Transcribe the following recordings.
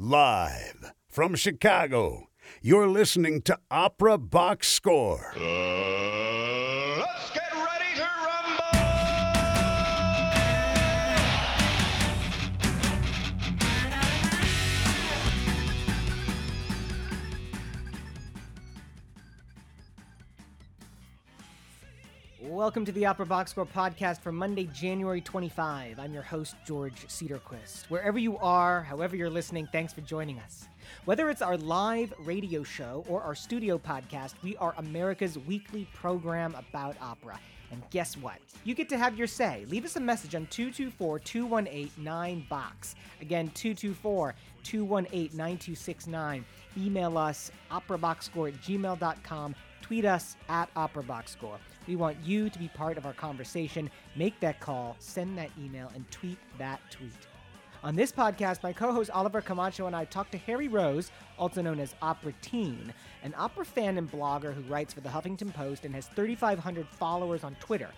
Live from Chicago, you're listening to Opera Box Score. Let's Welcome to the Opera Box Score podcast for Monday, January 25. I'm your host, George Cedarquist. Wherever you are, however you're listening, thanks for joining us. Whether it's our live radio show or our studio podcast, we are America's weekly program about opera. And guess what? You get to have your say. Leave us a message on 224 218 9box. Again, 224 218 9269. Email us operaboxscore at gmail.com. Tweet us at operaboxscore. We want you to be part of our conversation. Make that call, send that email, and tweet that tweet. On this podcast, my co host Oliver Camacho and I talked to Harry Rose, also known as Opera Teen, an opera fan and blogger who writes for the Huffington Post and has 3,500 followers on Twitter.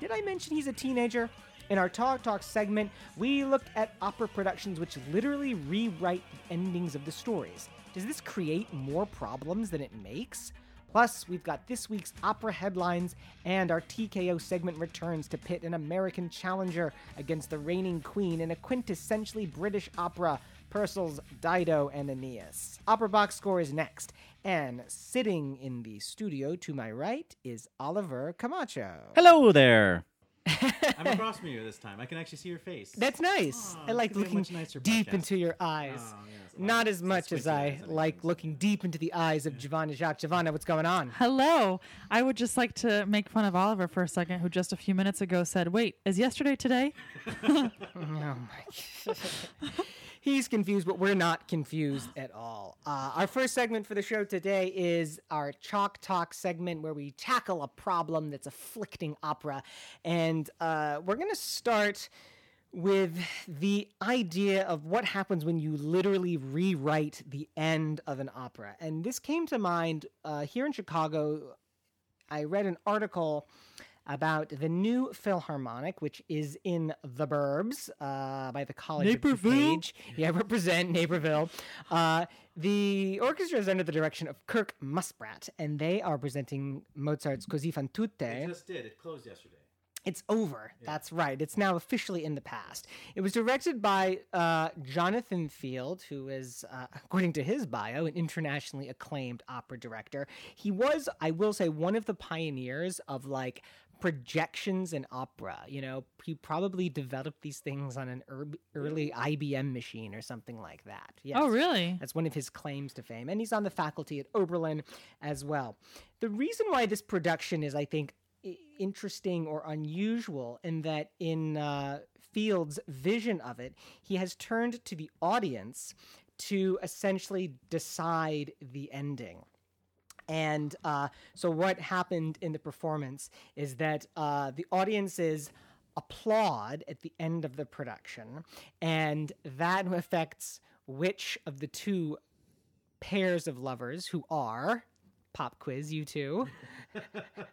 Did I mention he's a teenager? In our Talk Talk segment, we looked at opera productions which literally rewrite the endings of the stories. Does this create more problems than it makes? Plus, we've got this week's opera headlines, and our TKO segment returns to pit an American challenger against the reigning queen in a quintessentially British opera, Purcell's Dido and Aeneas. Opera Box Score is next, and sitting in the studio to my right is Oliver Camacho. Hello there. I'm across from you this time. I can actually see your face. That's nice. Aw, I like it's gonna be a looking much nicer deep podcast. into your eyes. Oh, yes. Not Wow. as much as squinty I eyes, I like think. looking deep into the eyes of Giovanna Jacques. Giovanna, what's going on? Hello. I would just like to make fun of Oliver for a second, who just a few minutes ago said, Wait, is yesterday today? Oh my. He's confused, but we're not confused at all. Uh, our first segment for the show today is our Chalk Talk segment where we tackle a problem that's afflicting opera. And uh, we're going to start with the idea of what happens when you literally rewrite the end of an opera. And this came to mind uh, here in Chicago. I read an article about the new Philharmonic, which is in the Burbs uh, by the College of Naperville? DuPage. Yeah, represent Naperville. Uh, the orchestra is under the direction of Kirk Muspratt, and they are presenting Mozart's Così fan tutte. It just did. It closed yesterday. It's over. That's right. It's now officially in the past. It was directed by uh, Jonathan Field, who is, uh, according to his bio, an internationally acclaimed opera director. He was, I will say, one of the pioneers of like projections in opera. You know, he probably developed these things on an early IBM machine or something like that. Yes. Oh, really? That's one of his claims to fame. And he's on the faculty at Oberlin as well. The reason why this production is, I think, interesting or unusual in that in uh, Field's vision of it, he has turned to the audience to essentially decide the ending. And uh, so, what happened in the performance is that uh, the audiences applaud at the end of the production, and that affects which of the two pairs of lovers who are pop quiz you two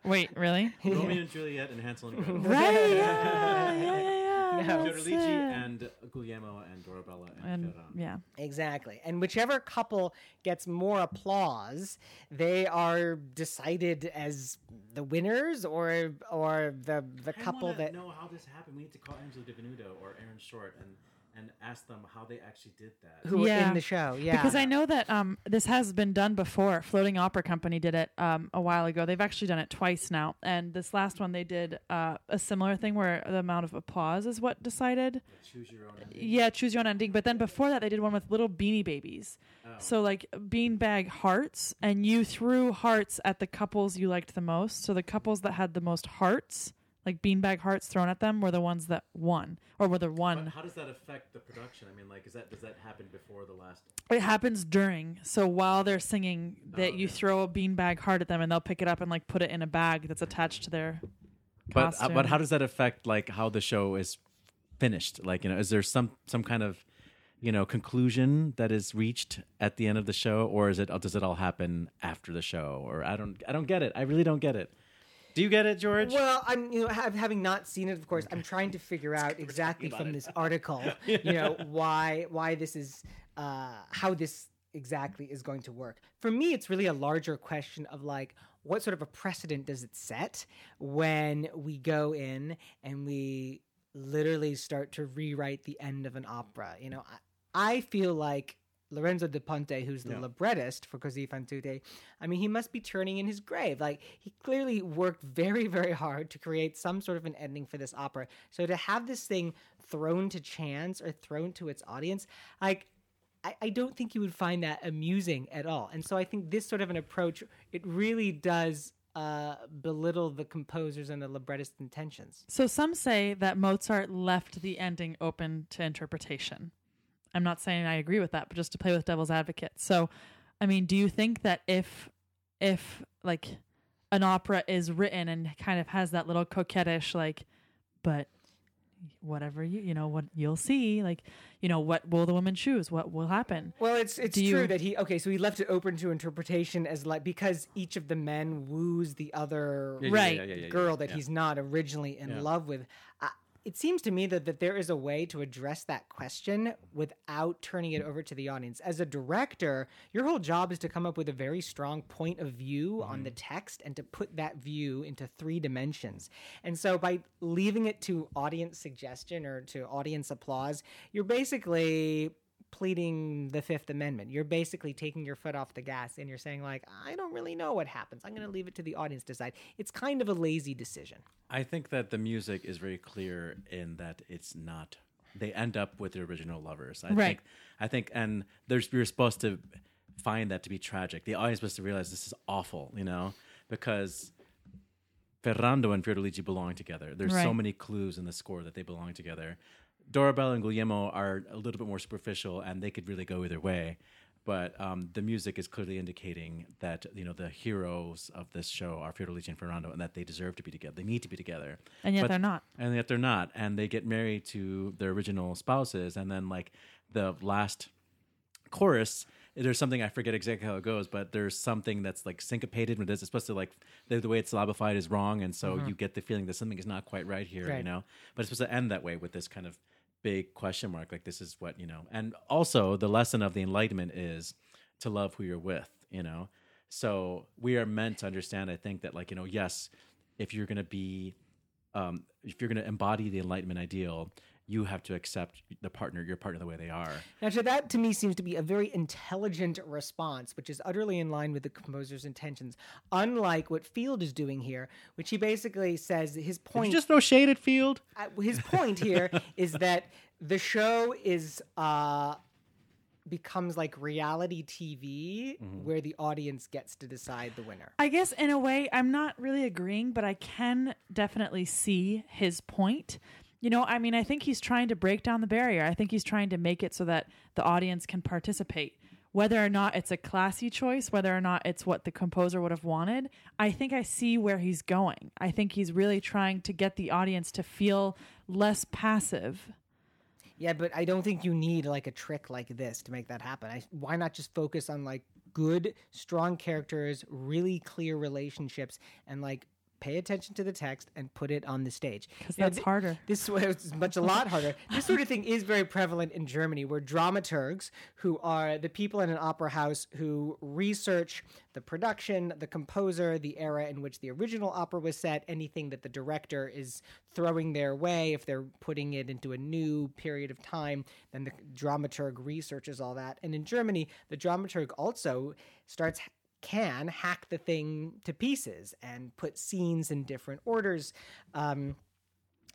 Wait, really? Romeo and Juliet and Hansel and Gretel. right. Yeah. Yeah. Yeah. Yeah. No. That's and Guglielmo and Dorabella and, And Ferran. yeah. exactly and whichever couple gets more applause they are decided as the winners or or the the I couple that know how this happened. We need to call Angelo DiVenuto or Aaron Short and and ask them how they actually did that. who were Yeah. in the show yeah Because I know that um, this has been done before. Floating Opera Company did it um, a while ago. They've actually done it twice now. And this last one, they did uh, a similar thing where the amount of applause is what decided. Choose your own. ending. Yeah, choose your own ending. But then before that, they did one with little beanie babies. So like beanbag hearts, and you threw hearts at the couples you liked the most. So the couples that had the most hearts, like beanbag hearts thrown at them, were the ones that won, or were the But one. how does that affect the production? I mean, like, is that does that happen before the last? It happens during. So while they're singing, that you okay. throw a beanbag heart at them, and they'll pick it up and like put it in a bag that's attached to their. But uh, but how does that affect like how the show is finished? Like, you know, is there some some kind of you know conclusion that is reached at the end of the show, or is it does it all happen after the show? Or I don't I don't get it. I really don't get it. Do you get it, George? Well, I'm you know have, having not seen it, of course, I'm trying to figure out exactly from this article, you know, why why this is uh, how this exactly is going to work. For me, it's really a larger question of like, what sort of a precedent does it set when we go in and we literally start to rewrite the end of an opera? You know, I, I feel like Lorenzo Da Ponte, who's the librettist for Così fan tutte, I mean, he must be turning in his grave. Like, he clearly worked very, very hard to create some sort of an ending for this opera. So to have this thing thrown to chance or thrown to its audience, like, I, I don't think you would find that amusing at all. And so I think this sort of an approach, it really does uh, belittle the composer's and the librettist intentions. So some say that Mozart left the ending open to interpretation. I'm not saying I agree with that, but just to play with devil's advocate. So, I mean, do you think that if if like an opera is written and kind of has that little coquettish like but whatever you you know what you'll see like you know what will the woman choose what will happen Well, it's it's Do true you- that he okay, so he left it open to interpretation as like because each of the men woos the other Yeah, yeah, Right. yeah, yeah, yeah, girl that yeah. he's not originally in Yeah. love with. Uh, it seems to me that, that there is a way to address that question without turning it over to the audience. As a director, your whole job is to come up with a very strong point of view on the Mm-hmm. text and to put that view into three dimensions. And so by leaving it to audience suggestion or to audience applause, you're basically pleading the Fifth Amendment. You're basically taking your foot off the gas and you're saying, like, I don't really know what happens. I'm going to leave it to the audience to decide. It's kind of a lazy decision. I think that the music is very clear in that it's not. They end up with the original lovers. I Right. think. I think, and there's you're supposed to find that to be tragic. The audience is supposed to realize this is awful, you know, because Ferrando and Fiordiligi belong together. There's so many clues in the score that they belong together. Dorabella and Guglielmo are a little bit more superficial, and they could really go either way. But um, the music is clearly indicating that you know the heroes of this show are Fiordiligi and Ferrando, and that they deserve to be together. They need to be together, And yet But- they're not. and yet they're not. And they get married to their original spouses, and then like the last chorus there's something I forget exactly how it goes, but there's something that's like syncopated. But it's supposed to like the, the way it's syllabified is wrong, and so you get the feeling that something is not quite right here, you know. But it's supposed to end that way with this kind of big question mark, like this is what you know. And also, the lesson of the Enlightenment is to love who you're with, you know. So we are meant to understand, I think, that like you know, yes, if you're to be um, if you're going to embody the enlightenment ideal, you have to accept the partner, your partner, the way they are. Now, to that to me seems to be a very intelligent response, which is utterly in line with the composer's intentions. Unlike what Field is doing here, which he basically says his Did point. you just throw shade at Field? uh, his point here is that the show is uh, becomes like reality TV, where the audience gets to decide the winner. I guess in a way, I'm not really agreeing, but I can definitely see his point. You know, I mean, I think he's trying to break down the barrier. I think he's trying to make it so that the audience can participate. Whether or not it's a classy choice, whether or not it's what the composer would have wanted, I think I see where he's going. I think he's really trying to get the audience to feel less passive. Yeah, but I don't think you need like a trick like this to make that happen. I, why not just focus on like good, strong characters, really clear relationships, and like pay attention to the text and put it on the stage? Because know, that's thi- harder. This was much a lot harder. This sort of thing is very prevalent in Germany, where dramaturgs, who are the people in an opera house who research the production, the composer, the era in which the original opera was set, anything that the director is throwing their way, if they're putting it into a new period of time, then the dramaturg researches all that. And in Germany, the dramaturg also starts can hack the thing to pieces and put scenes in different orders. Um,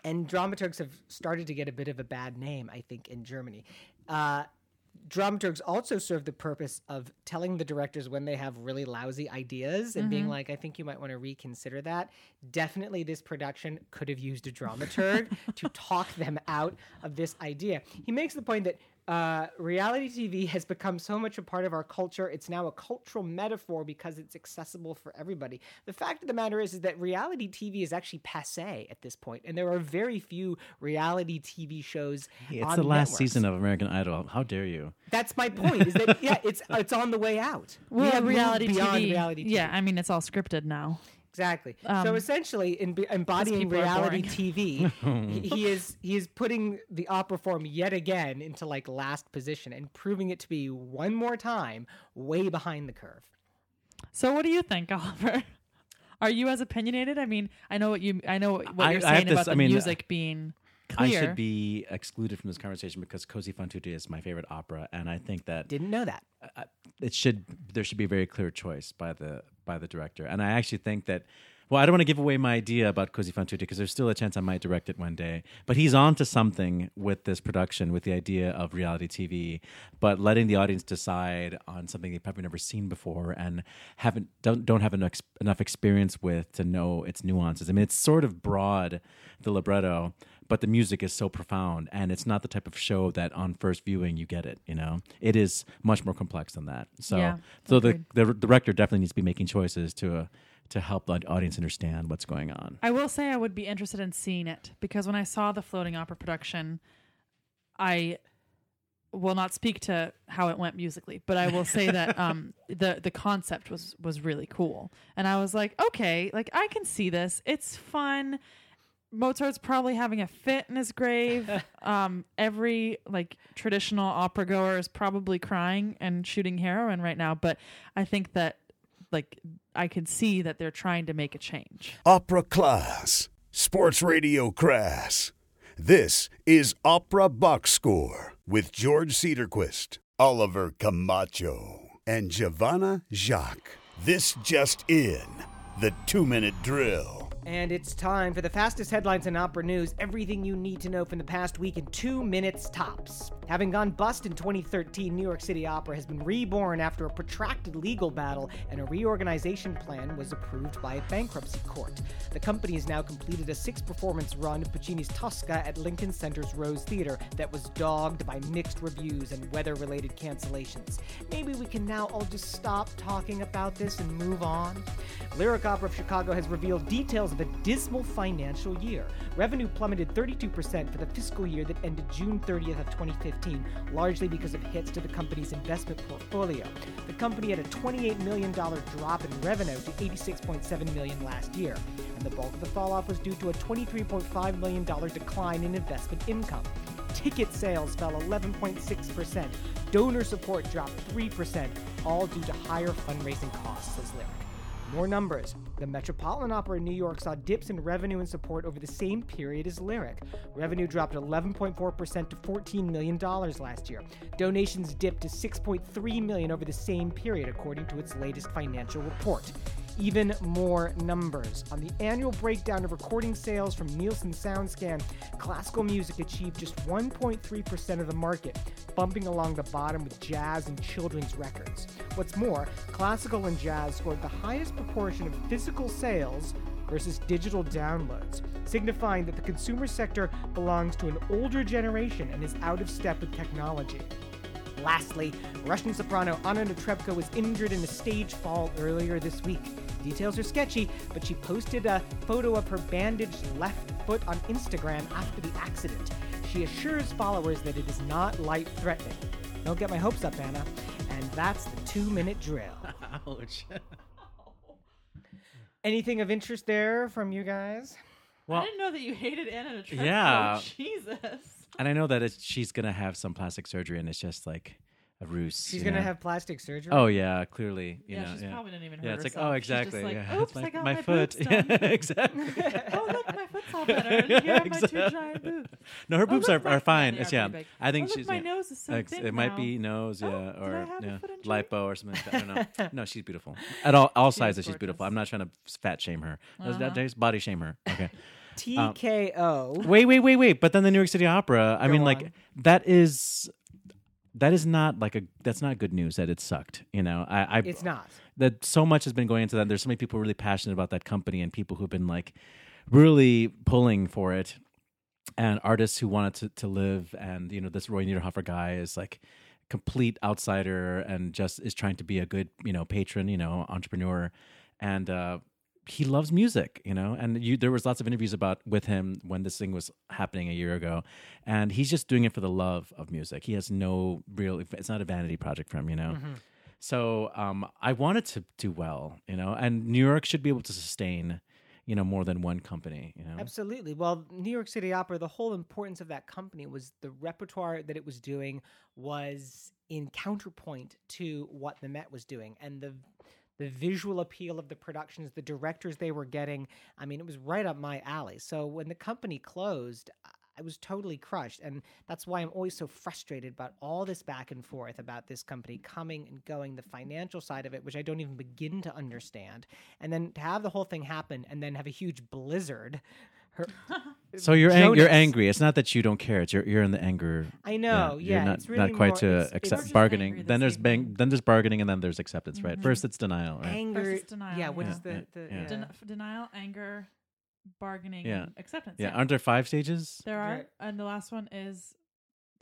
and dramaturgs have started to get a bit of a bad name, I think, in Germany. Uh, dramaturgs also serve the purpose of telling the directors when they have really lousy ideas and being like, I think you might want to reconsider that. Definitely, this production could have used a dramaturg to talk them out of this idea. He makes the point that uh, reality TV has become so much a part of our culture. It's now a cultural metaphor because it's accessible for everybody. The fact of the matter is, is that reality TV is actually passe at this point, and there are very few reality TV shows. It's on the last networks. season of American Idol. How dare you? That's my point. Is that yeah? It's it's on the way out. We Well, have reality beyond TV. reality TV. Yeah, I mean, it's all scripted now. Exactly. so Um, essentially, in be- embodying reality. TV, he, he is he is putting the opera form yet again into like last position and proving it to be one more time way behind the curve. So what do you think, Oliver? Are you as opinionated? I mean, I know what you I know what I- you're I have saying this- about the I mean, music being I should be excluded from this conversation because Cosi fan tutte is my favorite opera, and I think that Didn't know that. I- it should there should be a very clear choice by the by the director. And i actually think that well i don't want to give away my idea about cosi fan tutte because there's still a chance i might direct it one day but he's on to something with this production with the idea of reality tv but letting the audience decide on something they've probably never seen before and haven't don't, don't have enough, enough experience with to know its nuances. I mean it's sort of broad the libretto but the music is so profound and it's not the type of show that on first viewing you get it you know? It is much more complex than that. So Yeah, so the, the director definitely needs to be making choices to uh, to help the audience understand what's going on. I will say I would be interested in seeing it because when I saw the floating opera production, I will not speak to how it went musically, but I will say that um, the the concept was was really cool, and I was like, okay, like I can see this. It's fun. Mozart's probably having a fit in his grave. um, every like traditional opera goer is probably crying and shooting heroin right now, but I think that like I could see that they're trying to make a change. Opera class, sports radio crass. This is Opera Box Score with George Cedarquist, Oliver Camacho, and Giovanna Jacques. This just in the two minute drill. And it's time for the fastest headlines in opera news. Everything you need to know from the past week in two minutes tops. Having gone bust in 2013, New York City Opera has been reborn after a protracted legal battle and a reorganization plan was approved by a bankruptcy court. The company has now completed a six performance run of Puccini's Tosca at Lincoln Center's Rose Theater that was dogged by mixed reviews and weather related cancellations. Maybe we can now all just stop talking about this and move on? Lyric Opera of Chicago has revealed details of a dismal financial year. Revenue plummeted 32% for the fiscal year that ended June 30th of 2015, largely because of hits to the company's investment portfolio. The company had a $28 million drop in revenue to 86.7 million last year, and the bulk of the falloff was due to a $23.5 million decline in investment income. Ticket sales fell 11.6%. Donor support dropped 3%, all due to higher fundraising costs, says Lyric. More numbers. The Metropolitan Opera in New York saw dips in revenue and support over the same period as Lyric. Revenue dropped 11.4% to $14 million last year. Donations dipped to 6.3 million over the same period, according to its latest financial report. Even more numbers. On the annual breakdown of recording sales from Nielsen SoundScan, classical music achieved just 1.3% of the market, bumping along the bottom with jazz and children's records. What's more, classical and jazz scored the highest proportion of physical sales versus digital downloads, signifying that the consumer sector belongs to an older generation and is out of step with technology. Lastly, Russian soprano Anna Netrebko was injured in a stage fall earlier this week. Details are sketchy, but she posted a photo of her bandaged left foot on Instagram after the accident. She assures followers that it is not life threatening. Don't get my hopes up, Anna. And that's the two minute drill. ouch Anything of interest there from you guys? well I didn't know that you hated Anna Netrebko. Yeah. Oh, Jesus. and i know that it's, she's gonna have some plastic surgery and it's just like a ruse She's gonna know? have plastic surgery. oh yeah clearly you yeah, know she's yeah. probably didn't even yeah, hurt it's like herself. oh She's just exactly. like, yeah, Oops, my, I got my my foot. boobs Yeah, exactly. oh look, my foot's all better. And here are my two giant boobs. No, her Oh, boobs look, are, are fine. It's yeah. big. I think oh, look, she's my yeah. nose is so Ex- thin it might be nose, Oh, yeah, did I or yeah, lipo or something. Like. I don't know. No, she's beautiful at all all sizes. She's beautiful. I'm not trying to fat shame her. Does Uh-huh. that just body shame her? Okay. TKO. wait, wait, wait, wait. But then the New York City Opera. I Go mean, on. like that is that is not like a that's not good news that it sucked. You know, I, I It's not. that so much has been going into that. There's so many people really passionate about that company and people who've been like really pulling for it, and artists who wanted to, to live. And you know, this Roy Niederhoffer guy is like complete outsider and just is trying to be a good you know patron, you know, entrepreneur, and uh, he loves music, you know. And you, there was lots of interviews about with him when this thing was happening a year ago, and he's just doing it for the love of music. He has no real. It's not a vanity project for him, you know. So um, I wanted to do well, you know, and New York should be able to sustain, you know, more than one company, you know. Absolutely. Well, New York City Opera, the whole importance of that company was the repertoire that it was doing was in counterpoint to what the Met was doing, and the the visual appeal of the productions, the directors they were getting. I mean, it was right up my alley. So when the company closed. I was totally crushed. And that's why I'm always so frustrated about all this back and forth about this company coming and going, the financial side of it, which I don't even begin to understand. And then to have the whole thing happen and then have a huge blizzard. Her, So you're ang- you're angry. It's not that you don't care. It's you're you're in the anger. I know, you're yeah, not, it's really not quite more- to it's- it's- accept We're bargaining. Then this there's bang, then there's bargaining, and then there's acceptance. Right. First it's denial. Right. Anger. Versus denial, Yeah, what yeah. is the, Yeah, the yeah. yeah. Den- denial, anger, bargaining, Yeah. and acceptance. Yeah. Aren't there five stages? There are, Right. and the last one is.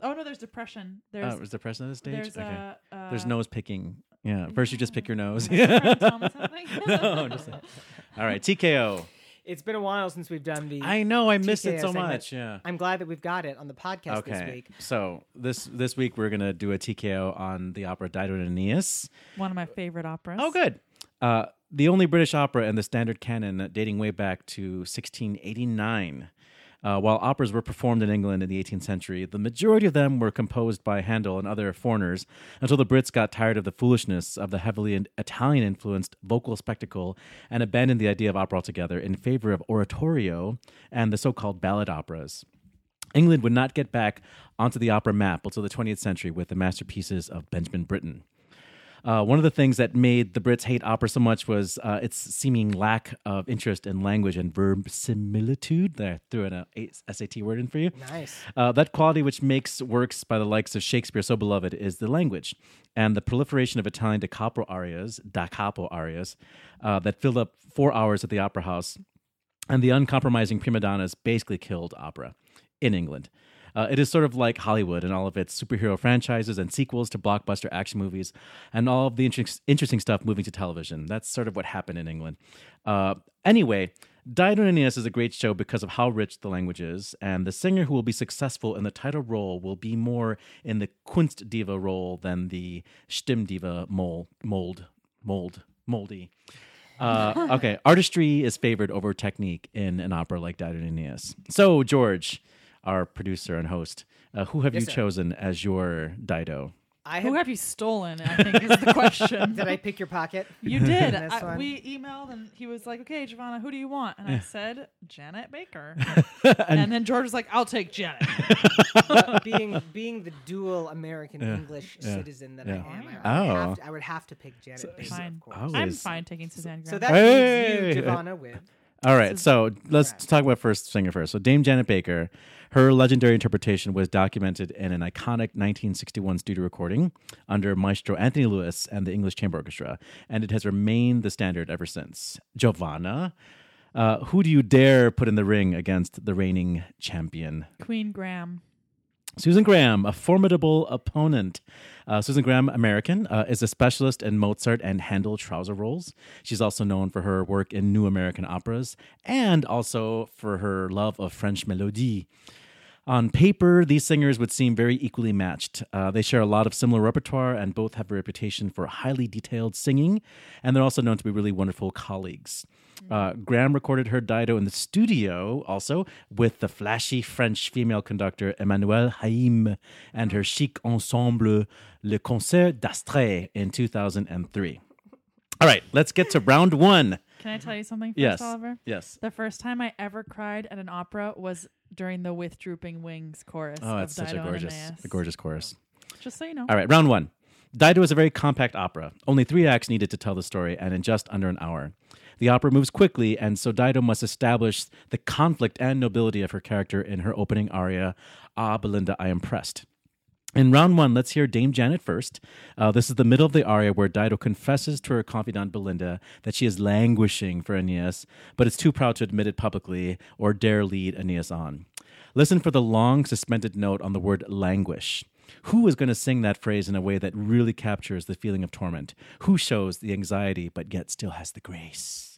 Oh no, there's depression. There's Oh, is depression at this stage? there's okay. uh, uh, there's nose picking. Yeah. First you just pick your nose. Am I trying to tell me something? no, just. All right. TKO. It's been a while since we've done the. I know. I miss it so segment. much. Yeah. I'm glad that we've got it on the podcast this week. So this this week we're gonna do a TKO on the opera Dido and Aeneas. One of my favorite operas. Oh, good. Uh, the only British opera in the standard canon dating way back to 1689. Uh, while operas were performed in England in the 18th century, the majority of them were composed by Handel and other foreigners until the Brits got tired of the foolishness of the heavily Italian influenced vocal spectacle and abandoned the idea of opera altogether in favor of oratorio and the so called ballad operas. England would not get back onto the opera map until the 20th century with the masterpieces of Benjamin Britten. Uh, one of the things that made the Brits hate opera so much was uh, its seeming lack of interest in language and verisimilitude. There, I threw in a a SAT word in for you. Nice. Uh, that quality which makes works by the likes of Shakespeare so beloved is the language. And the proliferation of Italian da capo arias, da capo arias, uh, that filled up four hours at the opera house, and the uncompromising prima donnas basically killed opera in England. Uh, it is sort of like Hollywood and all of its superhero franchises and sequels to blockbuster action movies, and all of the inter- interesting stuff moving to television. That's sort of what happened in England. Uh, anyway, Dido and Aeneas is a great show because of how rich the language is, and the singer who will be successful in the title role will be more in the Kunstdiva role than the Stimmdiva mold, mold, mold, moldy. Uh, okay, artistry is favored over technique in an opera like Dido and Aeneas. So, George, our producer and host, uh, who have Yes, you sir. chosen as your Dido? I Who have, have you stolen? I think is the question. did I pick your pocket? You did. I, we emailed and he was like, "Okay, Giovanna, who do you want?" And I said, "Janet Baker." and, then George was like, "I'll take Janet." being being the dual American English yeah, citizen that yeah. I am, I, would Oh. have to, I would have to pick Janet Baker, Fine. of course. I'm fine taking Suzanne Graham. So that Hey! leaves you, Giovanna, with All right, so let's talk about first singer first. So Dame Janet Baker, her legendary interpretation was documented in an iconic 1961 studio recording under Maestro Anthony Lewis and the English Chamber Orchestra, and it has remained the standard ever since. Giovanna, uh, who do you dare put in the ring against the reigning champion? Queen Graham. Susan Graham, a formidable opponent. Uh, Susan Graham, American, uh, is a specialist in Mozart and Handel trouser roles. She's also known for her work in new American operas and also for her love of French melody. On paper, these singers would seem very equally matched. Uh, they share a lot of similar repertoire and both have a reputation for highly detailed singing, and they're also known to be really wonderful colleagues. Uh, Graham recorded her Dido in the studio also with the flashy French female conductor Emmanuelle Haïm and her chic ensemble Le Concert d'Astrée in 2003. All right, let's get to round one. Can I tell you something first, Yes. Oliver? Yes. The first time I ever cried at an opera was during the "With Drooping Wings" chorus. Oh, of it's such a Dido and gorgeous, a gorgeous chorus. Just so you know. All right, round one. Dido is a very compact opera. Only three acts needed to tell the story, and in just under an hour. The opera moves quickly, and so Dido must establish the conflict and nobility of her character in her opening aria, Ah, Belinda, I am pressed. In round one, let's hear Dame Janet first. Uh, this is the middle of the aria where Dido confesses to her confidant Belinda that she is languishing for Aeneas, but is too proud to admit it publicly or dare lead Aeneas on. Listen for the long suspended note on the word languish. Who is going to sing that phrase in a way that really captures the feeling of torment? Who shows the anxiety but yet still has the grace?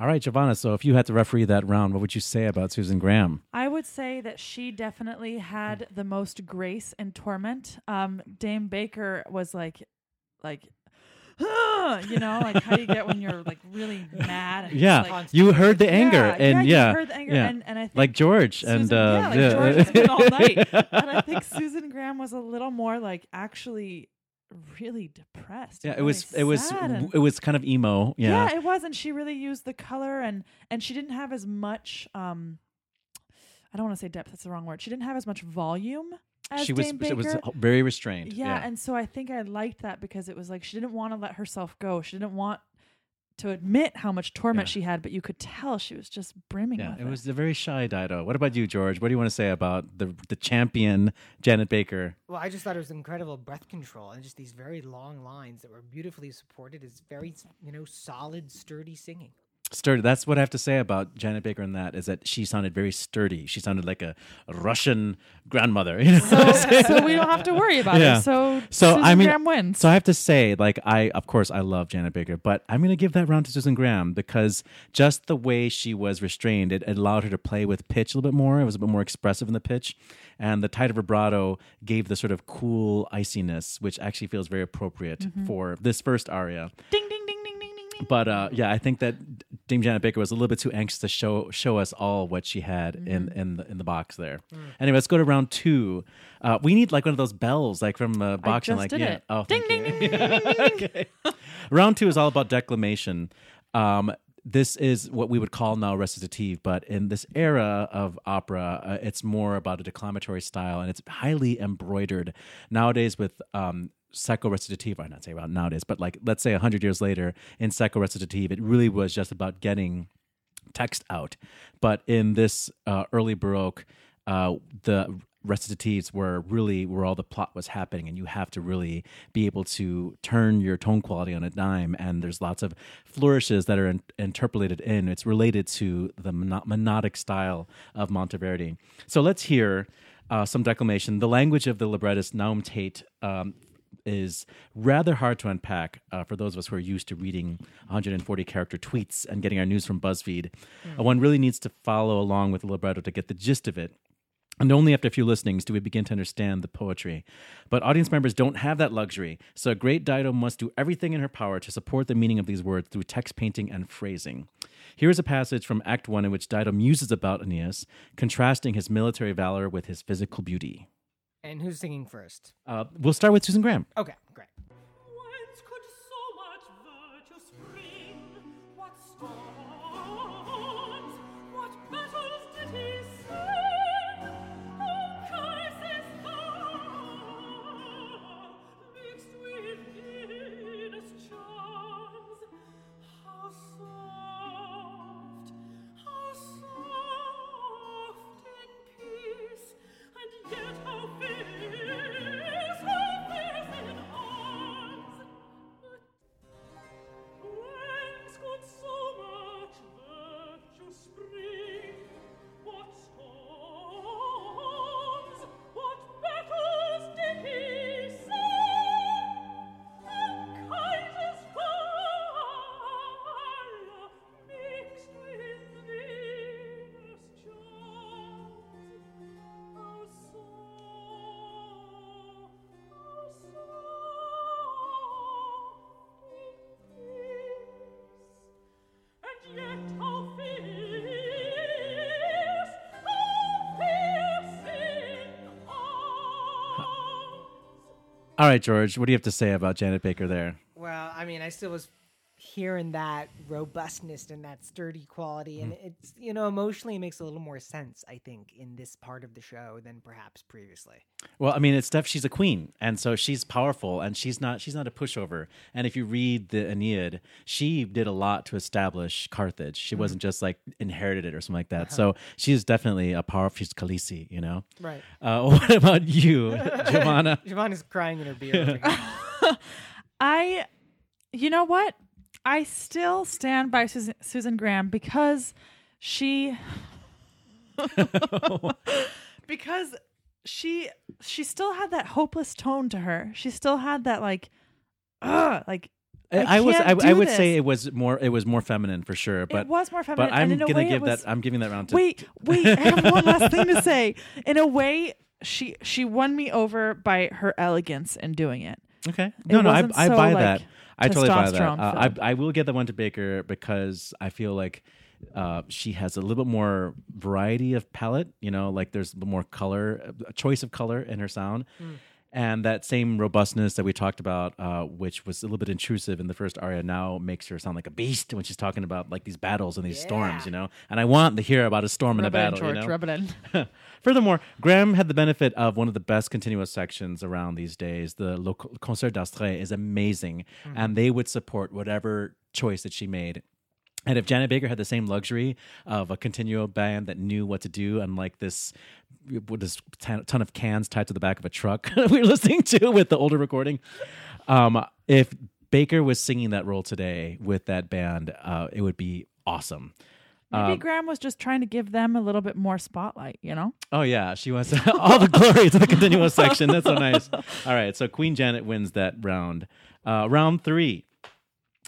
All right, Giovanna. So if you had to referee that round, what would you say about Susan Graham? I would say that she definitely had the most grace and torment. Um, Dame Baker was like, like, you know, like how you get when you're like really mad. Yeah, like, you heard the anger, yeah, and yeah, yeah, you heard the anger, yeah. and, and I think like George Susan, and uh, yeah, like. George has been all night. and I think Susan Graham was a little more like actually really depressed. yeah, it was it was and- it was kind of emo. Yeah, yeah, it was, and she really used the color, and and she didn't have as much. um I don't want to say depth; that's the wrong word. She didn't have as much volume as she was Dame it was very restrained. yeah, and so I think I liked that because it was like she didn't want to let herself go. She didn't want to admit how much torment Yeah. she had, but you could tell she was just brimming Yeah, with it was a very shy Dido. What about you, George? What do you want to say about the the champion Janet Baker? Well, I just thought it was incredible breath control and just these very long lines that were beautifully supported. It's very, you know, solid, sturdy singing. Sturdy. That's what I have to say about Janet Baker in that is that she sounded very sturdy. She sounded like a, a Russian grandmother. You know? so, so we don't have to worry about Yeah. it. So, So Susan I mean, Graham wins. so I have to say, like I, of course, I love Janet Baker, but I'm going to give that round to Susan Graham because just the way she was restrained, it, it allowed her to play with pitch a little bit more. It was a bit more expressive in the pitch, and the tighter vibrato gave the sort of cool iciness, which actually feels very appropriate Mm-hmm. for this first aria. ding ding ding But uh, yeah, I think that Dame Janet Baker was a little bit too anxious to show show us all what she had in Mm-hmm. in the in the box there. Mm. Anyway, let's go to round two. Uh, we need like one of those bells, like from uh, boxing. like did yeah. it. Oh, Ding, ding, ding, ding, ding, ding, ding. okay. round two is all about declamation. Um, this is what we would call now recitative, but in this era of opera, uh, it's more about a declamatory style, and it's highly embroidered nowadays with um, secco recitative. I not say about nowadays, but like let's say hundred years later in secco recitative, it really was just about getting text out. But in this uh, early Baroque, uh, the recitatives were really where all the plot was happening, and you have to really be able to turn your tone quality on a dime. And there's lots of flourishes that are in, interpolated in. It's related to the mono- monodic style of Monteverdi. So let's hear uh, some declamation. The language of the librettist Nahum Tate. Um, is rather hard to unpack uh, for those of us who are used to reading 140 character tweets and getting our news from BuzzFeed. Uh, one really needs to follow along with the libretto to get the gist of it. And only after a few listenings do we begin to understand the poetry. But audience members don't have that luxury, so a great Dido must do everything in her power to support the meaning of these words through text painting and phrasing. Here is a passage from Act 1 in which Dido muses about Aeneas, contrasting his military valor with his physical beauty. And who's singing first? Uh, we'll start with Susan Graham. Okay, great. All right, George, what do you have to say about Janet Baker there? Well, I mean, I still was hearing that robustness and that sturdy quality, and mm-hmm. it's you know emotionally it makes a little more sense, I think, in this part of the show than perhaps previously. Well, I mean, it's Steph. She's a queen, and so she's powerful, and she's not. She's not a pushover. And if you read the Aeneid, she did a lot to establish Carthage. She mm-hmm. wasn't just like inherited it or something like that. Uh-huh. So she's definitely a powerful. She's Khaleesi, you know. Right. Uh, what about you, Giovanna? Siobhan crying in her beer. I, you know what? I still stand by Susan, Susan Graham because she, because she, she still had that hopeless tone to her. She still had that like, ugh, like I I, was I, I would this. say it was more it was more feminine for sure. But it was more feminine, But I'm gonna give was- that I'm giving that round to Wait, wait, I have one last thing to say. In a way, she she won me over by her elegance in doing it. Okay. No, no, I, I so, buy like, that. I totally buy that. Uh, I. I will get that one to Baker because I feel like uh, she has a little bit more variety of palette. You know, like there's more color, a choice of color in her sound. And that same robustness that we talked about, uh, which was a little bit intrusive in the first aria, now makes her sound like a beast when she's talking about like these battles and these storms, you know. And I want to hear about a storm and a Rub it in, battle, George. you know. Rub it in. Furthermore, Graham had the benefit of one of the best continuo sections around these days. The Le Concert d'Astrée is amazing, and they would support whatever choice that she made. And if Janet Baker had the same luxury of a continuo band that knew what to do, unlike this with this ton ton of cans tied to the back of a truck we were listening to with the older recording, um, if Baker was singing that role today with that band, uh, it would be awesome. Maybe Um, Graham was just trying to give them a little bit more spotlight. You know. Oh yeah, she wants all the glory to the continuo section. That's so nice. All right, so Queen Janet wins that round. Uh, round three.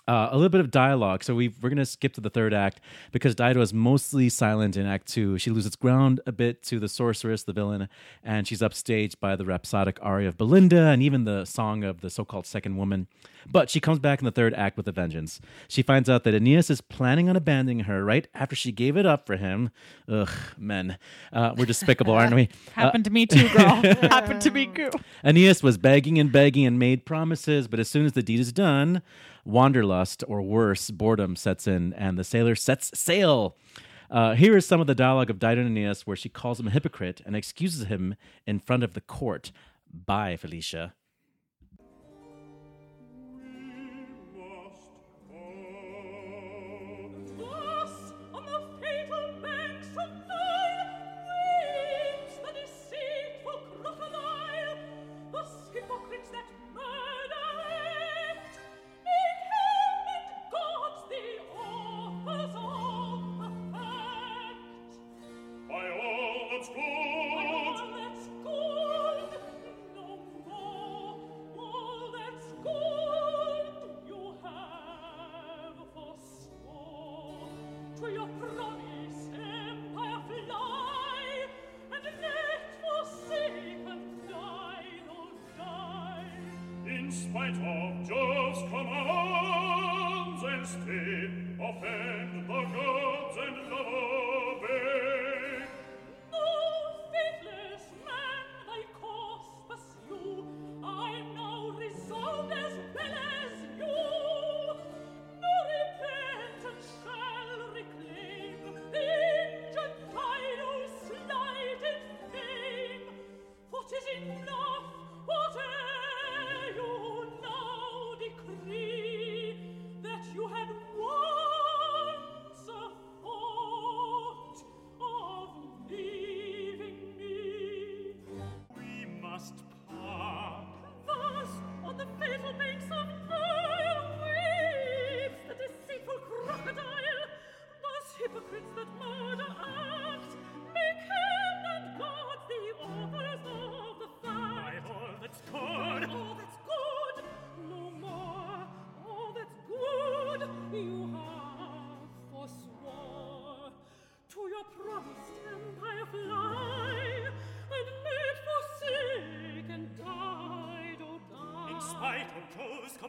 Uh, a little bit of dialogue. So we we're gonna skip to the third act because Dido is mostly silent in Act Two. She loses ground a bit to the sorceress, the villain, and she's upstaged by the rhapsodic aria of Belinda and even the song of the so-called second woman. But she comes back in the third act with a vengeance. She finds out that Aeneas is planning on abandoning her right after she gave it up for him. Ugh, men, uh, we're despicable, aren't we? Happened to me too, girl. Happened to me too. Aeneas was begging and begging and made promises, but as soon as the deed is done, wanderlust or worse, boredom sets in, and the sailor sets sail. Uh, here is some of the dialogue of Aeneas where she calls him a hypocrite and excuses him in front of the court. Bye, Felicia.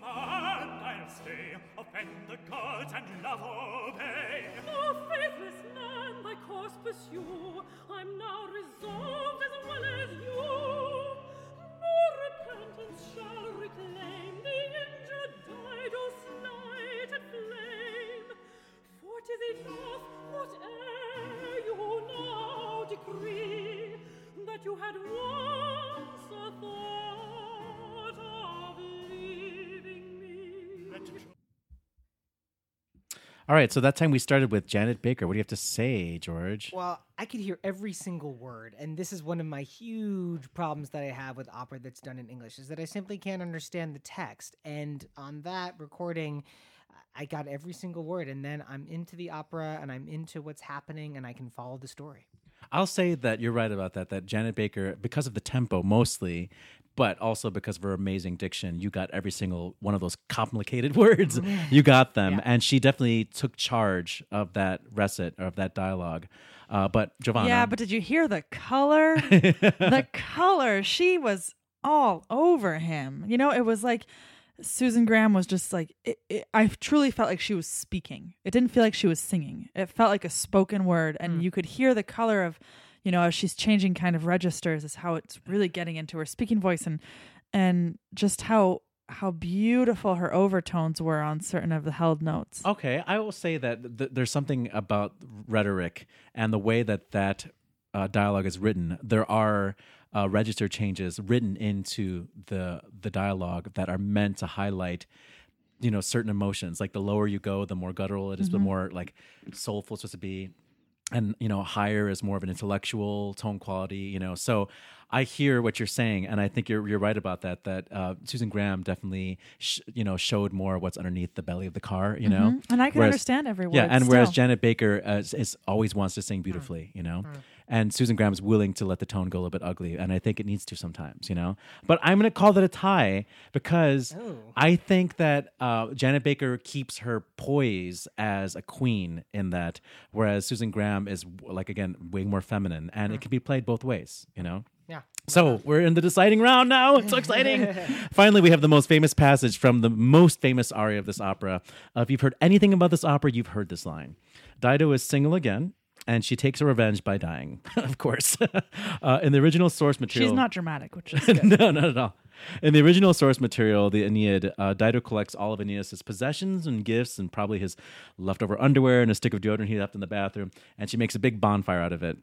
Command, I'll stay, offend the gods and love obey. No faithless man thy course pursue. All right, so that time we started with Janet Baker. What do you have to say, George? Well, I could hear every single word, and this is one of my huge problems that I have with opera that's done in English is that I simply can't understand the text. And on that recording, I got every single word, and then I'm into the opera and I'm into what's happening, and I can follow the story. I'll say that you're right about that. That Janet Baker, because of the tempo mostly, but also because of her amazing diction, you got every single one of those complicated words. You got them, and she definitely took charge of that recit or of that dialogue. Uh, but Giovanna, Yeah, but did you hear the color? the color. She was all over him. You know, it was like Susan Graham was just like it, it, I truly felt like she was speaking. It didn't feel like she was singing. It felt like a spoken word, and you could hear the color of, you know, as she's changing kind of registers, is how it's really getting into her speaking voice, and and just how how beautiful her overtones were on certain of the held notes. Okay, I will say that th- there's something about rhetoric and the way that that uh, dialogue is written. There are uh, register changes written into the the dialogue that are meant to highlight you know certain emotions. Like the lower you go the more guttural it is, the more like soulful it's supposed to be. And you know higher is more of an intellectual tone quality you know. So i hear what you're saying and i think you're you're right about that that uh, susan graham definitely sh- you know showed more what's underneath the belly of the car you know? And I can Whereas- understand every word. yeah and whereas janet baker uh, is, is always wants to sing beautifully you know and susan Graham's willing to let the tone go a little bit ugly and i think it needs to sometimes you know but i'm going to call that a tie because i think that uh, janet baker keeps her poise as a queen in that whereas susan graham is like again way more feminine and it can be played both ways you know Yeah. so we're in the deciding round now. It's so exciting. Finally, we have the most famous passage from the most famous aria of this opera. Uh, if you've heard anything about this opera, you've heard this line. Dido is single again, and she takes her revenge by dying. of course, uh, in the original source material, she's not dramatic, which is good. no, not at all. In the original source material, the Aeneid, uh, Dido collects all of Aeneas' possessions and gifts, and probably his leftover underwear and a stick of deodorant he left in the bathroom, and she makes a big bonfire out of it.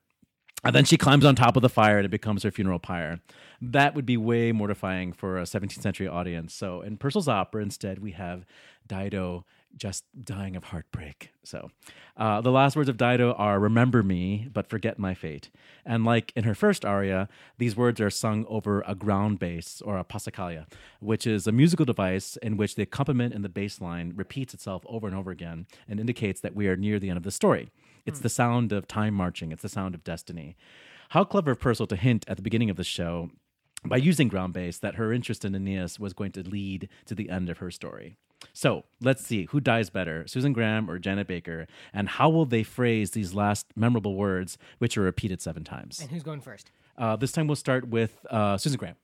And then she climbs on top of the fire and it becomes her funeral pyre. That would be way mortifying for a 17th century audience. So in Purcell's opera, instead, we have Dido just dying of heartbreak. So uh, the last words of Dido are Remember me, but forget my fate. And like in her first aria, these words are sung over a ground bass or a passacaglia, which is a musical device in which the accompaniment in the bass line repeats itself over and over again and indicates that we are near the end of the story. It's the sound of time marching, it's the sound of destiny. How clever of Purcell to hint at the beginning of the show by using ground bass that her interest in Aeneas was going to lead to the end of her story. So let's see who dies better, Susan Graham or Janet Baker, and how will they phrase these last memorable words, which are repeated seven times? And who's going first? Uh, this time we'll start with uh, Susan Graham.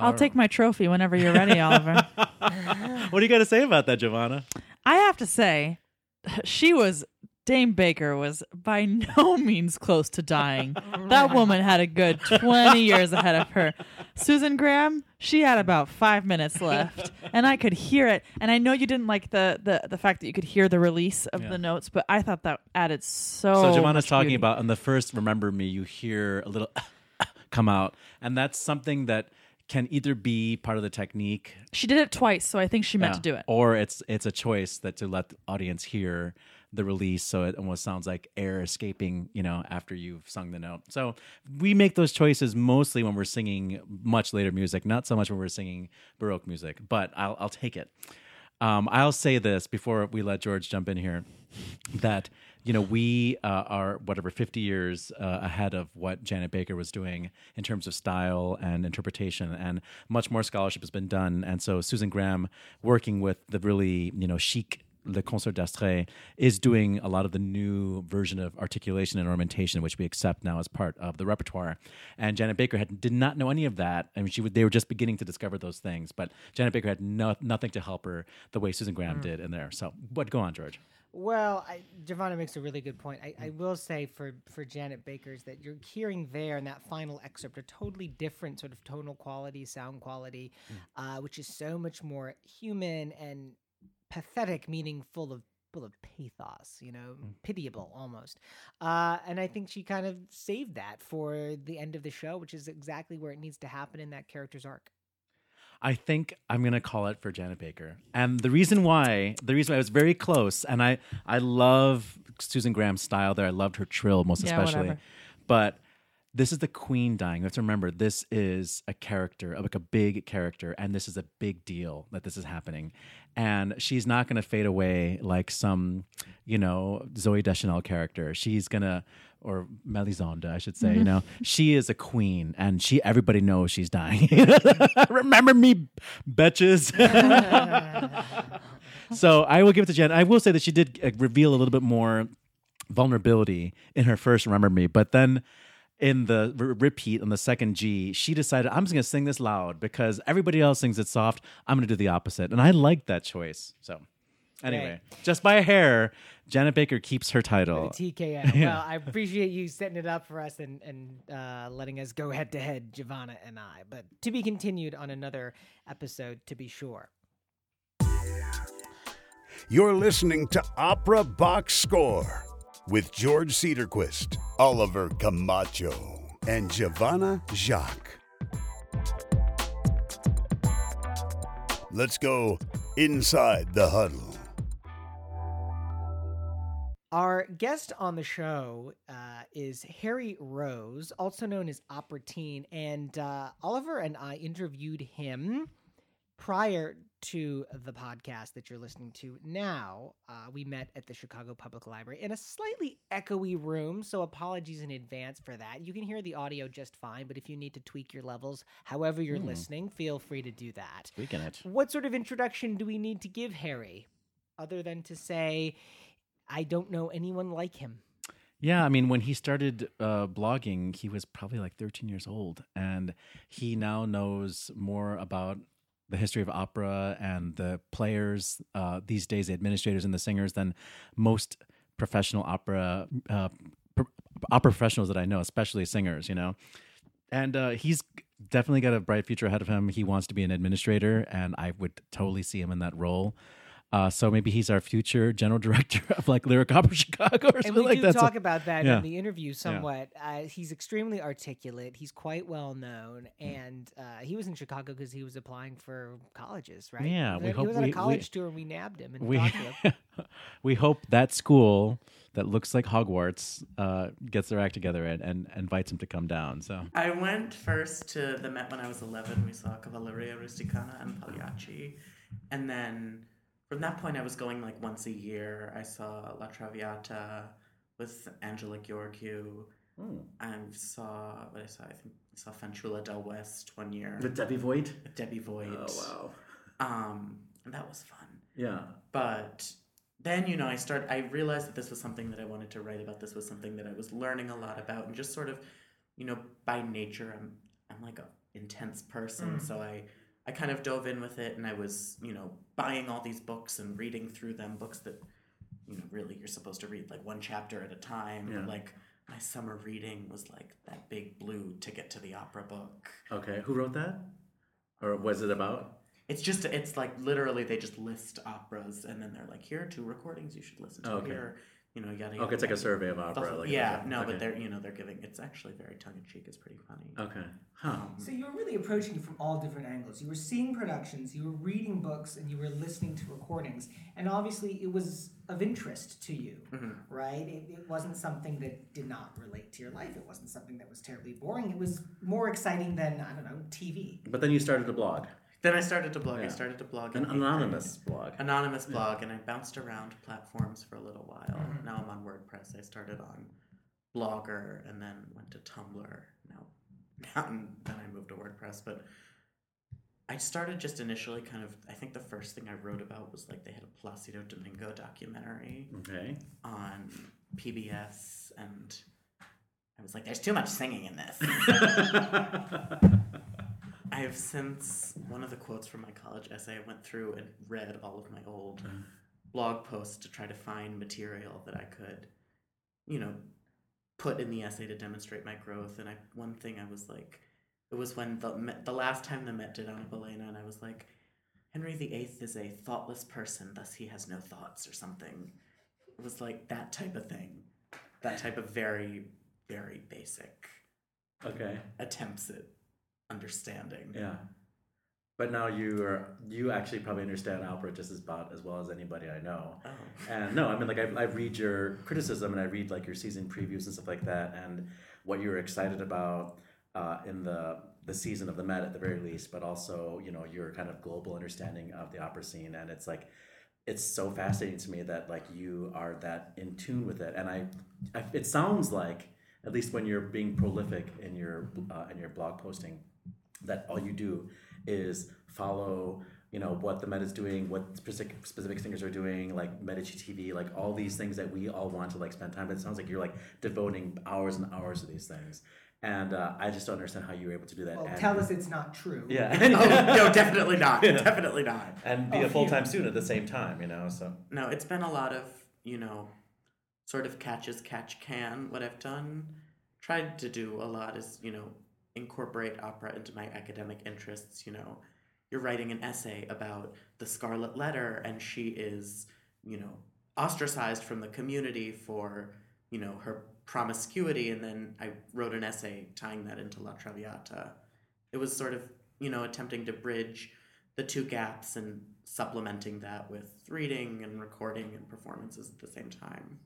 I'll take my trophy whenever you're ready, Oliver. What do you got to say about that, Giovanna? I have to say, she was Dame Baker was by no means close to dying. That woman had a good 20 years ahead of her. Susan Graham, she had about 5 minutes left, and I could hear it. And I know you didn't like the the, the fact that you could hear the release of Yeah. the notes, but I thought that added so So Giovanna's much talking beauty. about on the first "Remember Me," you hear a little come out, and that's something that can either be part of the technique She did it twice, so I think she meant Yeah. to do it. Or it's it's a choice that to let the audience hear the release, so it almost sounds like air escaping, you know, after you've sung the note. So we make those choices mostly when we're singing much later music, not so much when we're singing baroque music. But I'll I'll take it. Um, I'll say this before we let George jump in here, that you know we uh, are whatever 50 years uh, ahead of what Janet Baker was doing in terms of style and interpretation, and much more scholarship has been done. And so Susan Graham, working with the really you know chic Le Concert d'Astrée is doing a lot of the new version of articulation and ornamentation, which we accept now as part of the repertoire. And Janet Baker had did not know any of that. I mean, she would, they were just beginning to discover those things. But Janet Baker had no, nothing to help her the way Susan Graham did in there. So, but go on, George. Well, I, Giovanna makes a really good point. I, I will say for, for Janet Baker's that you're hearing there in that final excerpt a totally different sort of tonal quality, sound quality, uh, which is so much more human and pathetic, meaning full of full of pathos, you know, pitiable almost. Uh, and I think she kind of saved that for the end of the show, which is exactly where it needs to happen in that character's arc. I think I'm gonna call it for Janet Baker, and the reason why, the reason why I was very close, and I I love Susan Graham's style there. I loved her trill most Yeah, especially, whatever. but this is the queen dying. You have to remember this is a character, like a big character, and this is a big deal that this is happening, and she's not gonna fade away like some, you know, Zooey Deschanel character. She's gonna or Melisande, I should say. You know, she is a queen, and she everybody knows she's dying. Remember me, betches. so I will give it to Jen. I will say that she did uh, reveal a little bit more vulnerability in her first "Remember Me," but then. In the r- repeat on the second G, she decided I'm just going to sing this loud because everybody else sings it soft. I'm going to do the opposite, and I like that choice. So, anyway, just by a hair, Janet Baker keeps her title. TKO. Well, I appreciate you setting it up for us and and uh, letting us go head to head, Giovanna and I. But to be continued on another episode, to be sure. You're listening to Opera Box Score with George Cederquist, Oliver Camacho, and Giovanna Jacques. Let's go inside the huddle. Our guest on the show uh, is Harry Rose, also known as Opera Teen, and uh, Oliver and I interviewed him prior to the podcast that you're listening to now. Uh, we met at the Chicago Public Library in a slightly echoey room, so apologies in advance for that. You can hear the audio just fine, but if you need to tweak your levels, however you're listening, feel free to do that. Tweaking it. What sort of introduction do we need to give Harry, other than to say, I don't know anyone like him? Yeah, I mean, when he started uh, blogging, he was probably like 13 years old, and he now knows more about the history of opera and the players uh, these days, the administrators and the singers, than most professional opera uh, pr- opera professionals that I know, especially singers. You know, and uh, he's definitely got a bright future ahead of him. He wants to be an administrator, and I would totally see him in that role. Uh, so maybe he's our future general director of like Lyric Opera Chicago or And something we like do that. So- talk about that yeah. in the interview somewhat. Uh, he's extremely articulate. He's quite well known, Mm. and uh, he was in Chicago because he was applying for colleges, right? Yeah, we was, hope was on we- a college we- tour, and we nabbed him and we talked to him. we hope that school that looks like Hogwarts uh, gets their act together and, and invites him to come down. So I went first to the Met when I was 11. We saw Cavalleria Rusticana and Pagliacci. And then from that point, I was going like once a year. I saw La Traviata with Angela Gheorghiu. I saw, what I saw, I think I saw Fanciulla del West one year. The Debbie Voigt. with Debbie Voigt. Oh, wow. Um, and that was fun. Yeah. But then, you know, I start. I realized that this was something that I wanted to write about. This was something that I was learning a lot about, and just sort of, you know, by nature, I'm I'm like a intense person. So I I kind of dove in with it, and I was you know buying all these books and reading through them, books that you know really you're supposed to read like one chapter at a time. Yeah. Like my summer reading was like that big blue ticket to the opera book. Okay, who wrote that? Or was it about? It's just it's like literally they just list operas and then they're like here are two recordings you should listen to oh, Okay. here. You know, you gotta. Okay, it's like a survey of opera. whole- like, yeah, okay, no, okay. but they're you know they're giving it's actually very tongue in cheek. It's pretty funny. Okay, huh? Um, so you were really approaching it from all different angles. You were seeing productions, you were reading books, and you were listening to recordings. And obviously, it was of interest to you, mm-hmm. right? It, it wasn't something that did not relate to your life. It wasn't something that was terribly boring. It was more exciting than I don't know TV. But then you started a blog, Then I started to blog. I started to blog an in eighth grade. anonymous blog. anonymous blog and I bounced around platforms for a little while. Mm-hmm. Now I'm on WordPress. I started on Blogger and then went to Tumblr. Now, now and then I moved to WordPress. But I started just initially kind of. I think the first thing I wrote about was like they had a Placido Domingo documentary Okay. on PBS, and I was like, "There's too much singing in this." I have since one of the quotes from my college essay. I went through and read all of my old blog posts to try to find material that I could, you know, put in the essay to demonstrate my growth. And I one thing I was like, it was when the Met, the last time the Met did Anna Bolena, and I was like, Henry VIII is a thoughtless person, thus he has no thoughts or something. It was like that type of thing, that type of very very basic Okay. attempts at understanding. Yeah. But now you are you actually probably understand opera just as about as well as anybody I know. Oh. And no, I mean like I, I read your criticism and I read like your season previews and stuff like that and what you were excited about uh, in the the season of the Met at the very least, but also you know your kind of global understanding of the opera scene and it's like it's so fascinating to me that like you are that in tune with it and I, I it sounds like at least when you're being prolific in your uh, in your blog posting that all you do is follow you know what the Met is doing, what specific specific singers are doing, like Medici TV, like all these things that we all want to like spend time. But it sounds like you're like devoting hours and hours to these things, and uh, I just don't understand how you were able to do that. Well, and, tell us it's not true. yeah, oh no, definitely not. Definitely not. and be Oh, a full time student at the same time, you know. So No, it's been a lot of, you know, sort of catch as catch can. What I've done, tried to do a lot is, you know, incorporate opera into my academic interests. You know, you're writing an essay about the Scarlet Letter, and she is, you know, ostracized from the community for, you know, her promiscuity. And then I wrote an essay tying that into La Traviata. It was sort of, you know, attempting to bridge the two gaps and supplementing that with reading and recording and performances at the same time.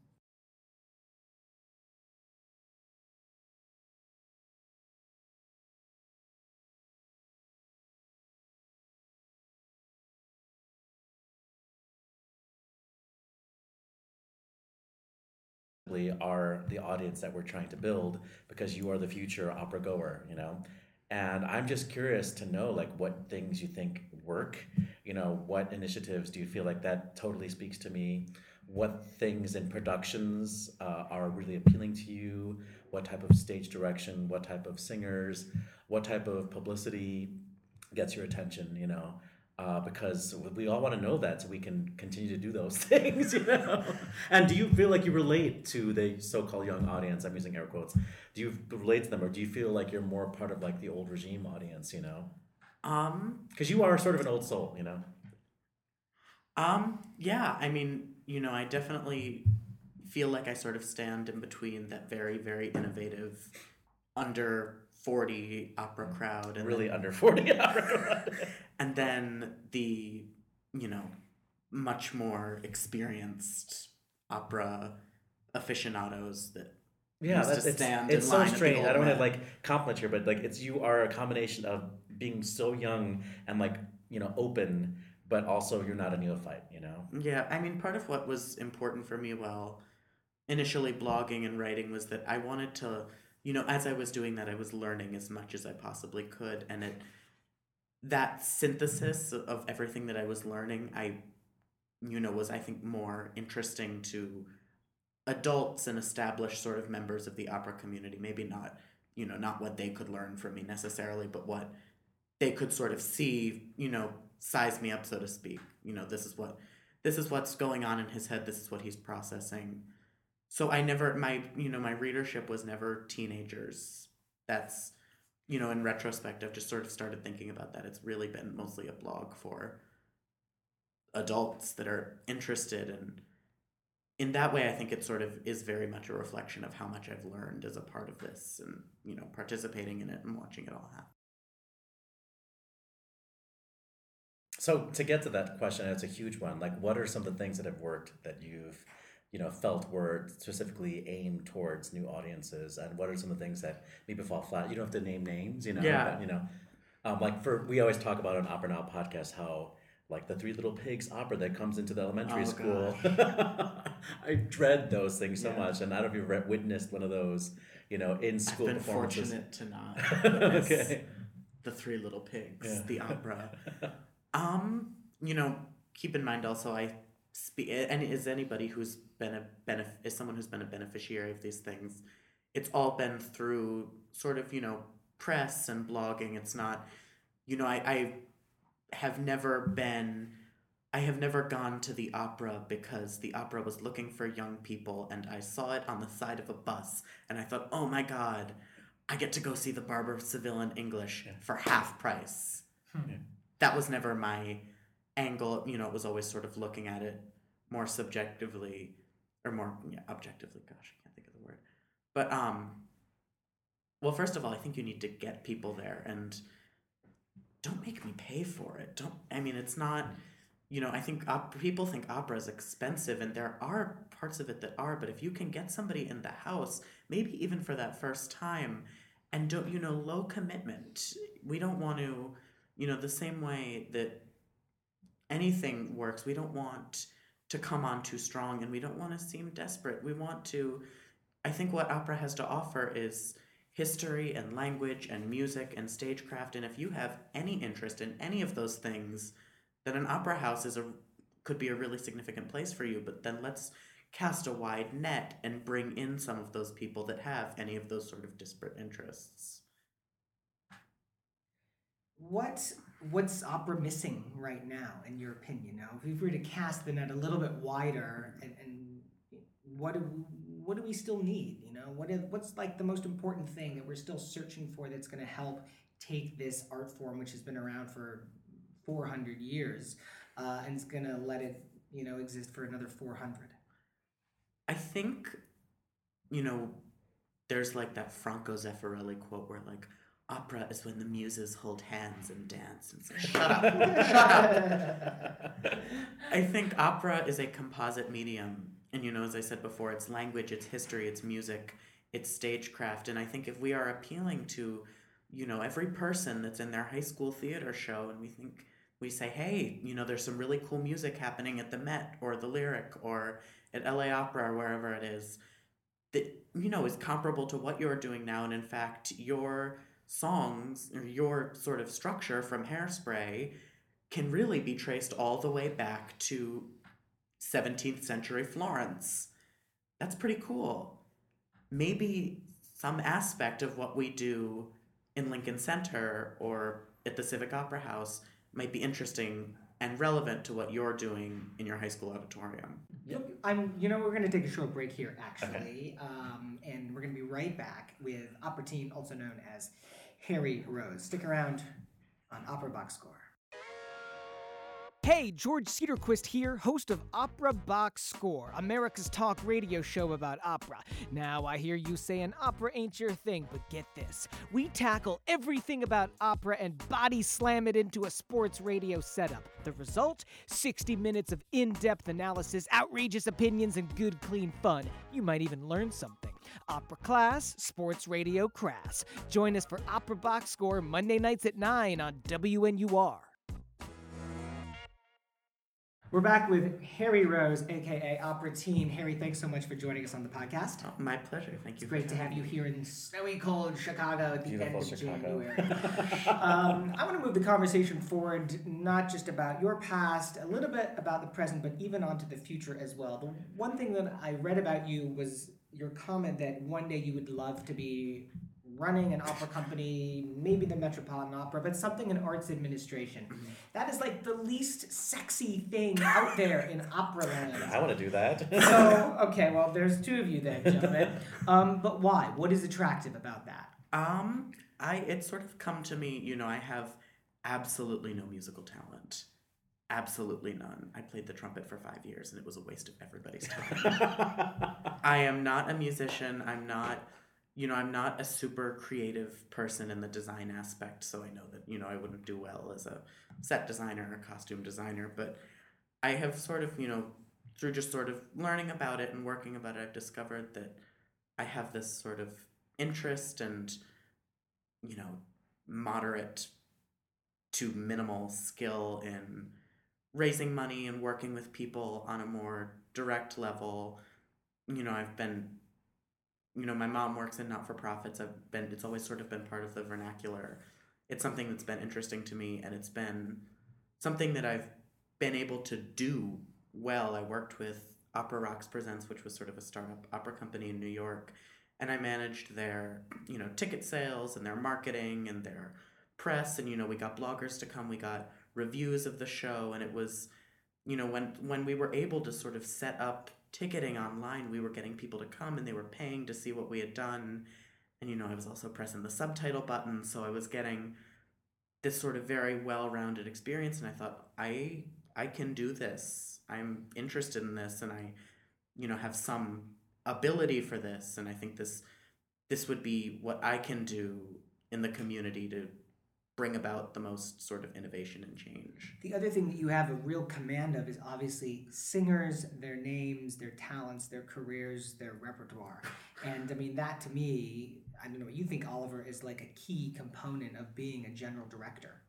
Are the audience that we're trying to build because you are the future opera goer, you know. And I'm just curious to know like what things you think work, you know, what initiatives do you feel like that totally speaks to me? What things in productions uh, are really appealing to you? What type of stage direction? What type of singers? What type of publicity gets your attention? You know, uh, because we all want to know that so we can continue to do those things, you know. and do you feel like you relate to the so-called young audience? I'm using air quotes. Do you relate to them, or do you feel like you're more part of like the old regime audience? You know, Um, because you are sort of an old soul, you know. um, yeah, I mean, you know, I definitely feel like I sort of stand in between that very, very innovative under 40 opera mm. crowd and Really then, under forty. opera crowd. and then the, you know, much more experienced opera aficionados that yeah, that's, it's, it's so strange. I don't want to like compliment here, but like it's you are a combination of being so young and like you know open, but also you're not a neophyte. You know. Yeah, I mean, part of what was important for me while initially blogging and writing was that I wanted to, you know, as I was doing that, I was learning as much as I possibly could, and it that synthesis of- everything that I was learning, I, you know, was I think more interesting to adults and established sort of members of the opera community. Maybe not you know, not what they could learn from me necessarily, but what they could sort of see, you know, size me up, so to speak. You know, this is what this is what's going on in his head. This is what he's processing. So I never my you know my readership was never teenagers. That's you know in retrospect I've just sort of started thinking about that. It's really been mostly a blog for adults that are interested and in that way I think it sort of is very much a reflection of how much I've learned as a part of this and you know participating in it and watching it all happen. So to get to that question, it's a huge one. Like, what are some of the things that have worked that you've, you know, felt were specifically aimed towards new audiences, and what are some of the things that maybe fall flat? You don't have to name names, you know. Yeah. But, you know, um, like for we always talk about on Opera Now podcast how like the Three Little Pigs opera that comes into the elementary Oh, school. I dread those things so Yeah. much, and I don't know if you've re- witnessed one of those, you know, in school I've been performances. fortunate to not okay. the Three Little Pigs, Yeah. the opera. Um, you know, keep in mind also I speak and is anybody who's been a benef- is someone who's been a beneficiary of these things. It's all been through sort of, you know, press and blogging. It's not you know, I, I have never been I have never gone to the opera because the opera was looking for young people and I saw it on the side of a bus and I thought, "Oh my god, I get to go see the Barber of Seville in English for half price." Hmm. That was never my angle, you know, it was always sort of looking at it more subjectively or more yeah, objectively, gosh, I can't think of the word. But um well, first of all, I think you need to get people there and don't make me pay for it. Don't. I mean, it's not. You know, I think op- people think opera is expensive, and there are parts of it that are. But if you can get somebody in the house, maybe even for that first time, and don't you know, low commitment. We don't want to, you know, the same way that anything works. We don't want to come on too strong, and we don't want to seem desperate. We want to. I think what opera has to offer is history and language and music and stagecraft and if you have any interest in any of those things then an opera house is a could be a really significant place for you but then let's cast a wide net and bring in some of those people that have any of those sort of disparate interests What what's opera missing right now, in your opinion? Now, if we were to cast the net a little bit wider, and, and what do what do we still need? You know, what is, what's like the most important thing that we're still searching for that's going to help take this art form, which has been around for four hundred years, uh, and it's going to let it you know exist for another four hundred. i think you know there's like that franco zeffirelli quote where like opera is when the muses hold hands and dance and say shut up shut up I think opera is a composite medium. And, you know, as I said before, it's language, it's history, it's music, it's stagecraft. And I think if we are appealing to, you know, every person that's in their high school theater show and we think, we say, hey, you know, there's some really cool music happening at the Met or the Lyric or at LA Opera or wherever it is that, you know, is comparable to what you're doing now. And in fact, your songs or your sort of structure from Hairspray can really be traced all the way back to 17th century Florence. That's pretty cool. Maybe some aspect of what we do in Lincoln Center or at the Civic Opera House might be interesting and relevant to what you're doing in your high school auditorium. Look, I'm. You know, we're going to take a short break here, actually, um, and we're going to be right back with Opera Teen, also known as Harry Rose. Stick around on Opera Box Score. Hey, George Cederquist here, host of Opera Box Score, America's talk radio show about opera. Now, I hear you saying opera ain't your thing, but get this. We tackle everything about opera and body slam it into a sports radio setup. The result? 60 minutes of in depth analysis, outrageous opinions, and good, clean fun. You might even learn something. Opera class, sports radio crass. Join us for Opera Box Score Monday nights at 9 on WNUR. We're back with Harry Rose, aka Opera Teen. Harry, thanks so much for joining us on the podcast. Oh, my pleasure. Thank you. It's great to have you here in snowy cold Chicago at the Beautiful end of Chicago. January. um, I want to move the conversation forward, not just about your past, a little bit about the present, but even onto the future as well. The one thing that I read about you was your comment that one day you would love to be running an opera company, maybe the Metropolitan Opera, but something in arts administration. Mm-hmm. That is like the least sexy thing out there in opera land. I want to do that. So, okay, well, there's two of you then, gentlemen. Um, but why? What is attractive about that? Um, I it's sort of come to me, you know, I have absolutely no musical talent. Absolutely none. I played the trumpet for five years and it was a waste of everybody's time. I am not a musician. I'm not, you know, I'm not a super creative person in the design aspect. So I know that, you know, I wouldn't do well as a set designer or costume designer. But I have sort of, you know, through just sort of learning about it and working about it, I've discovered that I have this sort of interest and, you know, moderate to minimal skill in raising money and working with people on a more direct level. You know, I've been, you know, my mom works in not for profits. I've been, it's always sort of been part of the vernacular. It's something that's been interesting to me, and it's been something that I've been able to do well. I worked with Opera Rocks Presents, which was sort of a startup opera company in New York, and I managed their, you know, ticket sales and their marketing and their press and you know we got bloggers to come we got reviews of the show and it was you know when when we were able to sort of set up ticketing online we were getting people to come and they were paying to see what we had done. And you know I was also pressing the subtitle button so I was getting this sort of very well-rounded experience and I thought I I can do this. I'm interested in this and I you know have some ability for this. And I think this this would be what I can do in the community to bring about the most sort of innovation and change. The other thing that you have a real command of is obviously singers, their names, their talents, their careers, their repertoire. And I mean, that to me, I don't know what you think, Oliver, is like a key component of being a general director.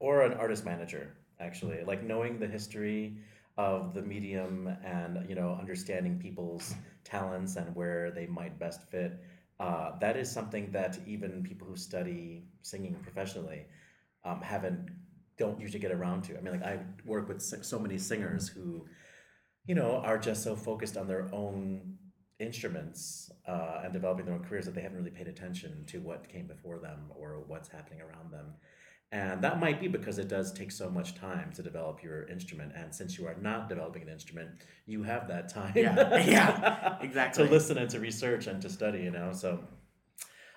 or an artist manager actually like knowing the history of the medium and you know understanding people's talents and where they might best fit uh, that is something that even people who study singing professionally um, haven't don't usually get around to. I mean like i work with so many singers who you know are just so focused on their own instruments uh, and developing their own careers that they haven't really paid attention to what came before them or what's happening around them and that might be because it does take so much time to develop your instrument. And since you are not developing an instrument, you have that time. Yeah, yeah, exactly. to listen and to research and to study, you know. So,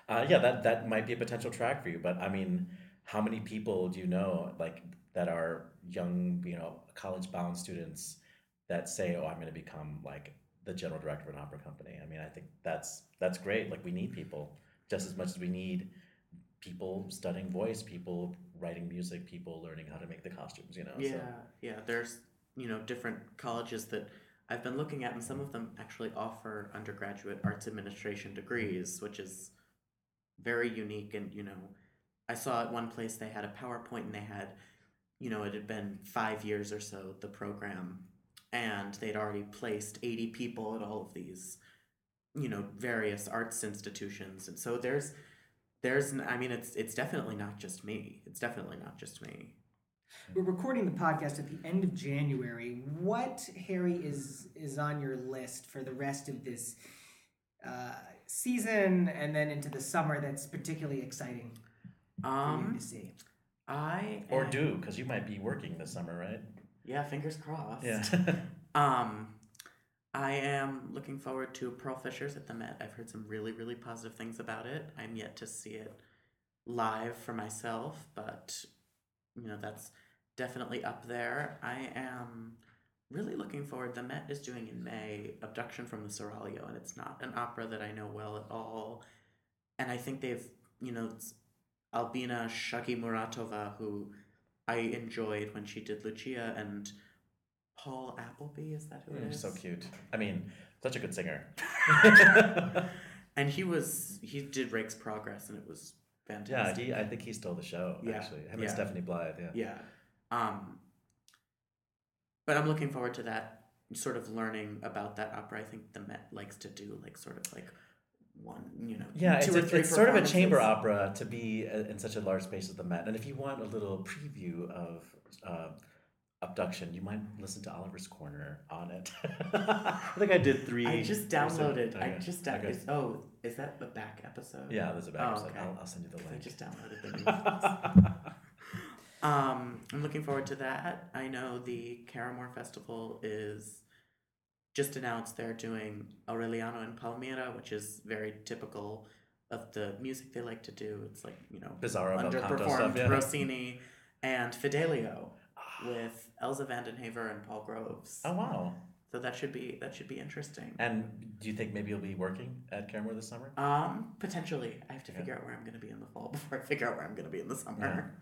uh, yeah, that, that might be a potential track for you. But I mean, how many people do you know, like, that are young, you know, college bound students that say, oh, I'm going to become like the general director of an opera company? I mean, I think that's that's great. Like, we need people just as much as we need people studying voice, people writing music, people learning how to make the costumes, you know. Yeah, So, yeah. There's you know different colleges that I've been looking at, and some of them actually offer undergraduate arts administration degrees, which is very unique. And you know, I saw at one place they had a PowerPoint, and they had, you know, it had been five years or so the program, and they'd already placed eighty people at all of these, you know, various arts institutions, and so there's. There's, i mean, it's it's definitely not just me. It's definitely not just me. We're recording the podcast at the end of January. What, Harry, is is on your list for the rest of this uh, season and then into the summer that's particularly exciting for you Um, to see? I or am- do because you might be working this summer, right? Yeah, fingers crossed. Yeah. Um, I am looking forward to Pearl Fishers at the Met. I've heard some really, really positive things about it. I'm yet to see it live for myself, but you know that's definitely up there. I am really looking forward. The Met is doing in May Abduction from the Seraglio, and it's not an opera that I know well at all. And I think they've, you know, Albina Shagimuratova, who I enjoyed when she did Lucia, and Paul Appleby, is that who it is? so cute. I mean, such a good singer. And he was he did Rake's Progress, and it was fantastic. yeah, he. I think he stole the show. Yeah, Actually, him yeah. and Stephanie Blythe. Yeah. Yeah. Um, but I'm looking forward to that sort of learning about that opera. I think the Met likes to do like sort of like one, you know, Yeah, two it's, a- three it's sort of a chamber opera to be uh, in such a large space as the Met. And if you want a little preview of uh, abduction, you might listen to Oliver's Corner on it. I think I did three. I just downloaded. I just down- okay. Oh, is that the back episode? Yeah, there's a back Oh, episode. okay. I'll, I'll send you the link. I just downloaded the new ones. Um, I'm looking forward to that. I know the Caramoor Festival is just announced they're doing Aureliano in Palmira, which is very typical of the music they like to do. It's like, you know, Bizarro underperformed stuff, yeah. Rossini and Fidelio with Elza van den Heever and Paul Groves. Oh wow! So that should be that should be interesting. And do you think maybe you'll be working at Caramoor this summer? Um, potentially. I have to figure out where I'm going to be in the fall before I figure out where I'm going to be in the summer.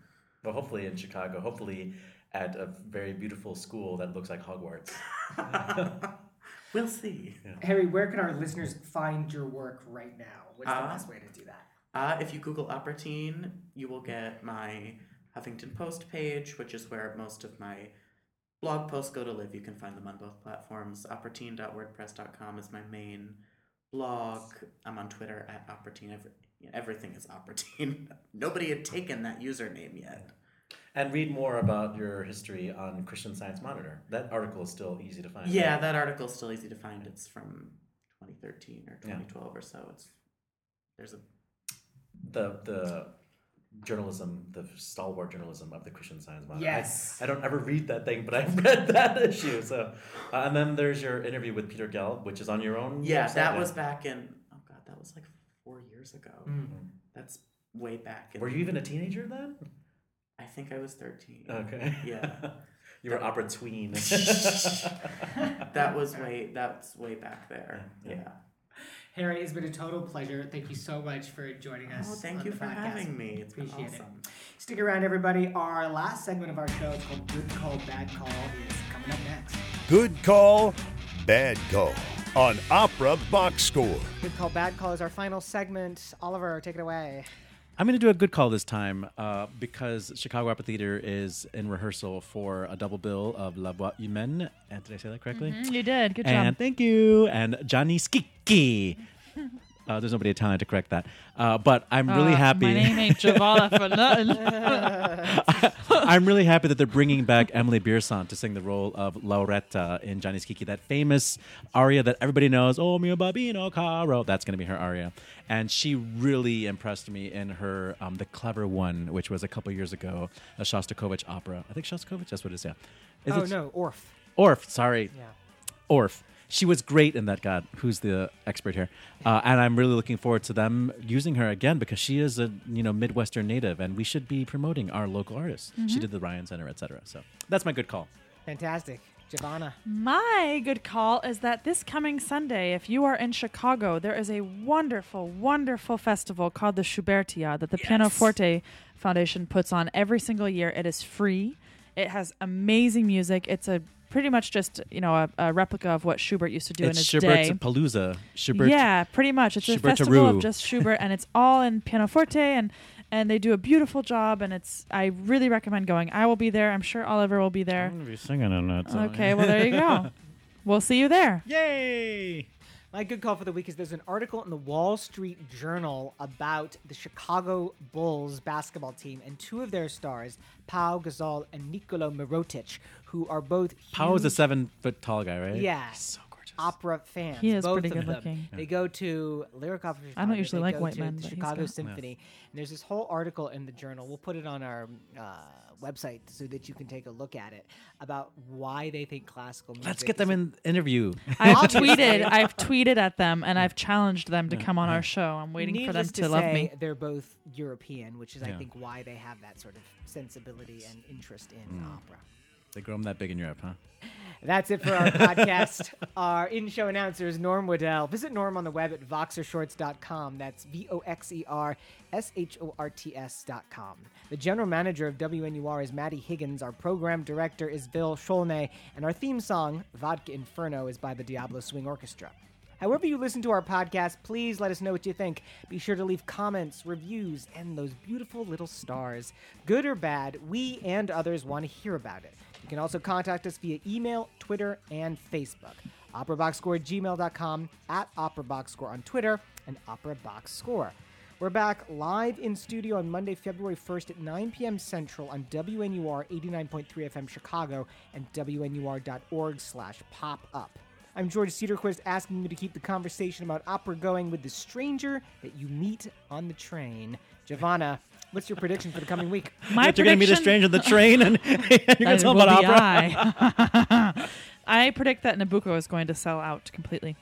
Well, hopefully in Chicago. Hopefully at a very beautiful school that looks like Hogwarts. We'll see. Harry, where can our listeners find your work right now? What's the Uh, best way to do that? Uh, if you Google Opera Teen, you will get my Huffington Post page, which is where most of my blog posts go to live. You can find them on both platforms. operateen.wordpress.com is my main blog. I'm on Twitter at. Every, everything is operateen. Nobody had taken that username yet. And read more about your history on Christian Science Monitor. That article is still easy to find. Yeah, right? that is still easy to find. It's from 2013 or Yeah. 2012 or so. It's there's a the the journalism, the stalwart journalism of the Christian Science Monitor. I- Yes. I, don't ever read that thing, but I've read that issue. So, uh, and then there's your interview with Peter Gelb, which is on your own. Yeah, website that was back in oh god, that was like four years ago. That's way back. In, Were you even a teenager then? I think I was thirteen. Okay. Yeah. you were opera tween. That was way. That's way back there. Yeah. Yeah. Harry, it's been a total pleasure. Thank you so much for joining oh, us. Oh, thank on you the for podcast. having me. It's been Appreciate awesome. it. Stick around, everybody. Our last segment of our show is called Good Call, Bad Call is coming up next. Good call, bad call on Opera Box Score. Good Call, Bad Call is our final segment. Oliver, take it away. I'm going to do a good call this time uh, because Chicago Opera Theater is in rehearsal for a double bill of La Voix Humaine. And did I say that correctly? Mm, You did. Good job. And thank you. And Gianni Schicchi. Uh, there's nobody Italian to correct that. Uh, but I'm really Uh, happy. My name ain't Javala for nothing. I'm really happy that they're bringing back Emily Birsan to sing the role of Lauretta in Gianni Schicchi, that famous aria that everybody knows, Oh mio babbino caro. That's going to be her aria. And she really impressed me in her um, The Clever One, which was a couple years ago, a Shostakovich opera. I think Shostakovich, that's what it is, yeah. Is oh, it no, Orff. Orff, sorry. Yeah. Orff. She was great in that. God, who's the expert here? Uh, and I'm really looking forward to them using her again because she is a you know Midwestern native, and we should be promoting our local artists. She did the Ryan Center, etc. So that's my good call. Fantastic. Giovanna. My good call is that this coming Sunday, if you are in Chicago, there is a wonderful, wonderful festival called the Schubertiade that the Pianoforte Foundation puts on every single year. It is free. It has amazing music. It's a pretty much just you know a, a replica of what Schubert used to do it's in his Schubert's day. Palooza. Schubert. Yeah, pretty much. It's a Schubertaroo. festival of just Schubert, and it's all in pianoforte, and and they do a beautiful job, and it's. I really recommend going. I will be there. I'm sure Oliver will be there. I'm gonna be singing in it. so- Okay, well there you go. We'll see you there. Yay! My good call for the week is there's an article in the Wall Street Journal about the Chicago Bulls basketball team and two of their stars, Pau Gasol and Nikola Mirotic, who are both Powell is a seven foot tall guy, right? Yeah. He's so gorgeous. opera fans. He is both pretty of good them. looking. They go to Lyric Opera. I don't usually they like go white to men, the but he's Chicago got- Symphony, and there's this whole article in the journal. We'll put it on our uh, website so that you can take a look at it about why they think classical music. Let's get them in interview. I've tweeted. I've tweeted at them, and I've challenged them to come on our show. I'm waiting for them Needless to, love say, me. They're both European, which is, I Yeah. think, why they have that sort of sensibility and interest in Mm. opera. They grow them that big in Europe, huh? That's it for our podcast. Our in show announcer is Norm Waddell. Visit Norm on the web at voxershorts.com. That's V O X E R S H O R T S.com. The general manager of WNUR is Maddie Higgins. Our program director is Bill Scholney. And our theme song, Vodka Inferno, is by the Diablo Swing Orchestra. However, you listen to our podcast, please let us know what you think. Be sure to leave comments, reviews, and those beautiful little stars. Good or bad, we and others want to hear about it. You can also contact us via email, Twitter, and Facebook. OperaBoxScore at gmail.com, at OperaBoxScore on Twitter, and OperaBoxScore. We're back live in studio on Monday, February 1st at 9 p.m. Central on WNUR 89.3 FM Chicago and WNUR.org slash pop up. I'm George Cederquist asking you to keep the conversation about opera going with the stranger that you meet on the train. Giovanna, what's your prediction for the coming week? My But you're going to meet a prediction- stranger on the train and you're going to tell will about be opera. I. I predict that Nabucco is going to sell out completely.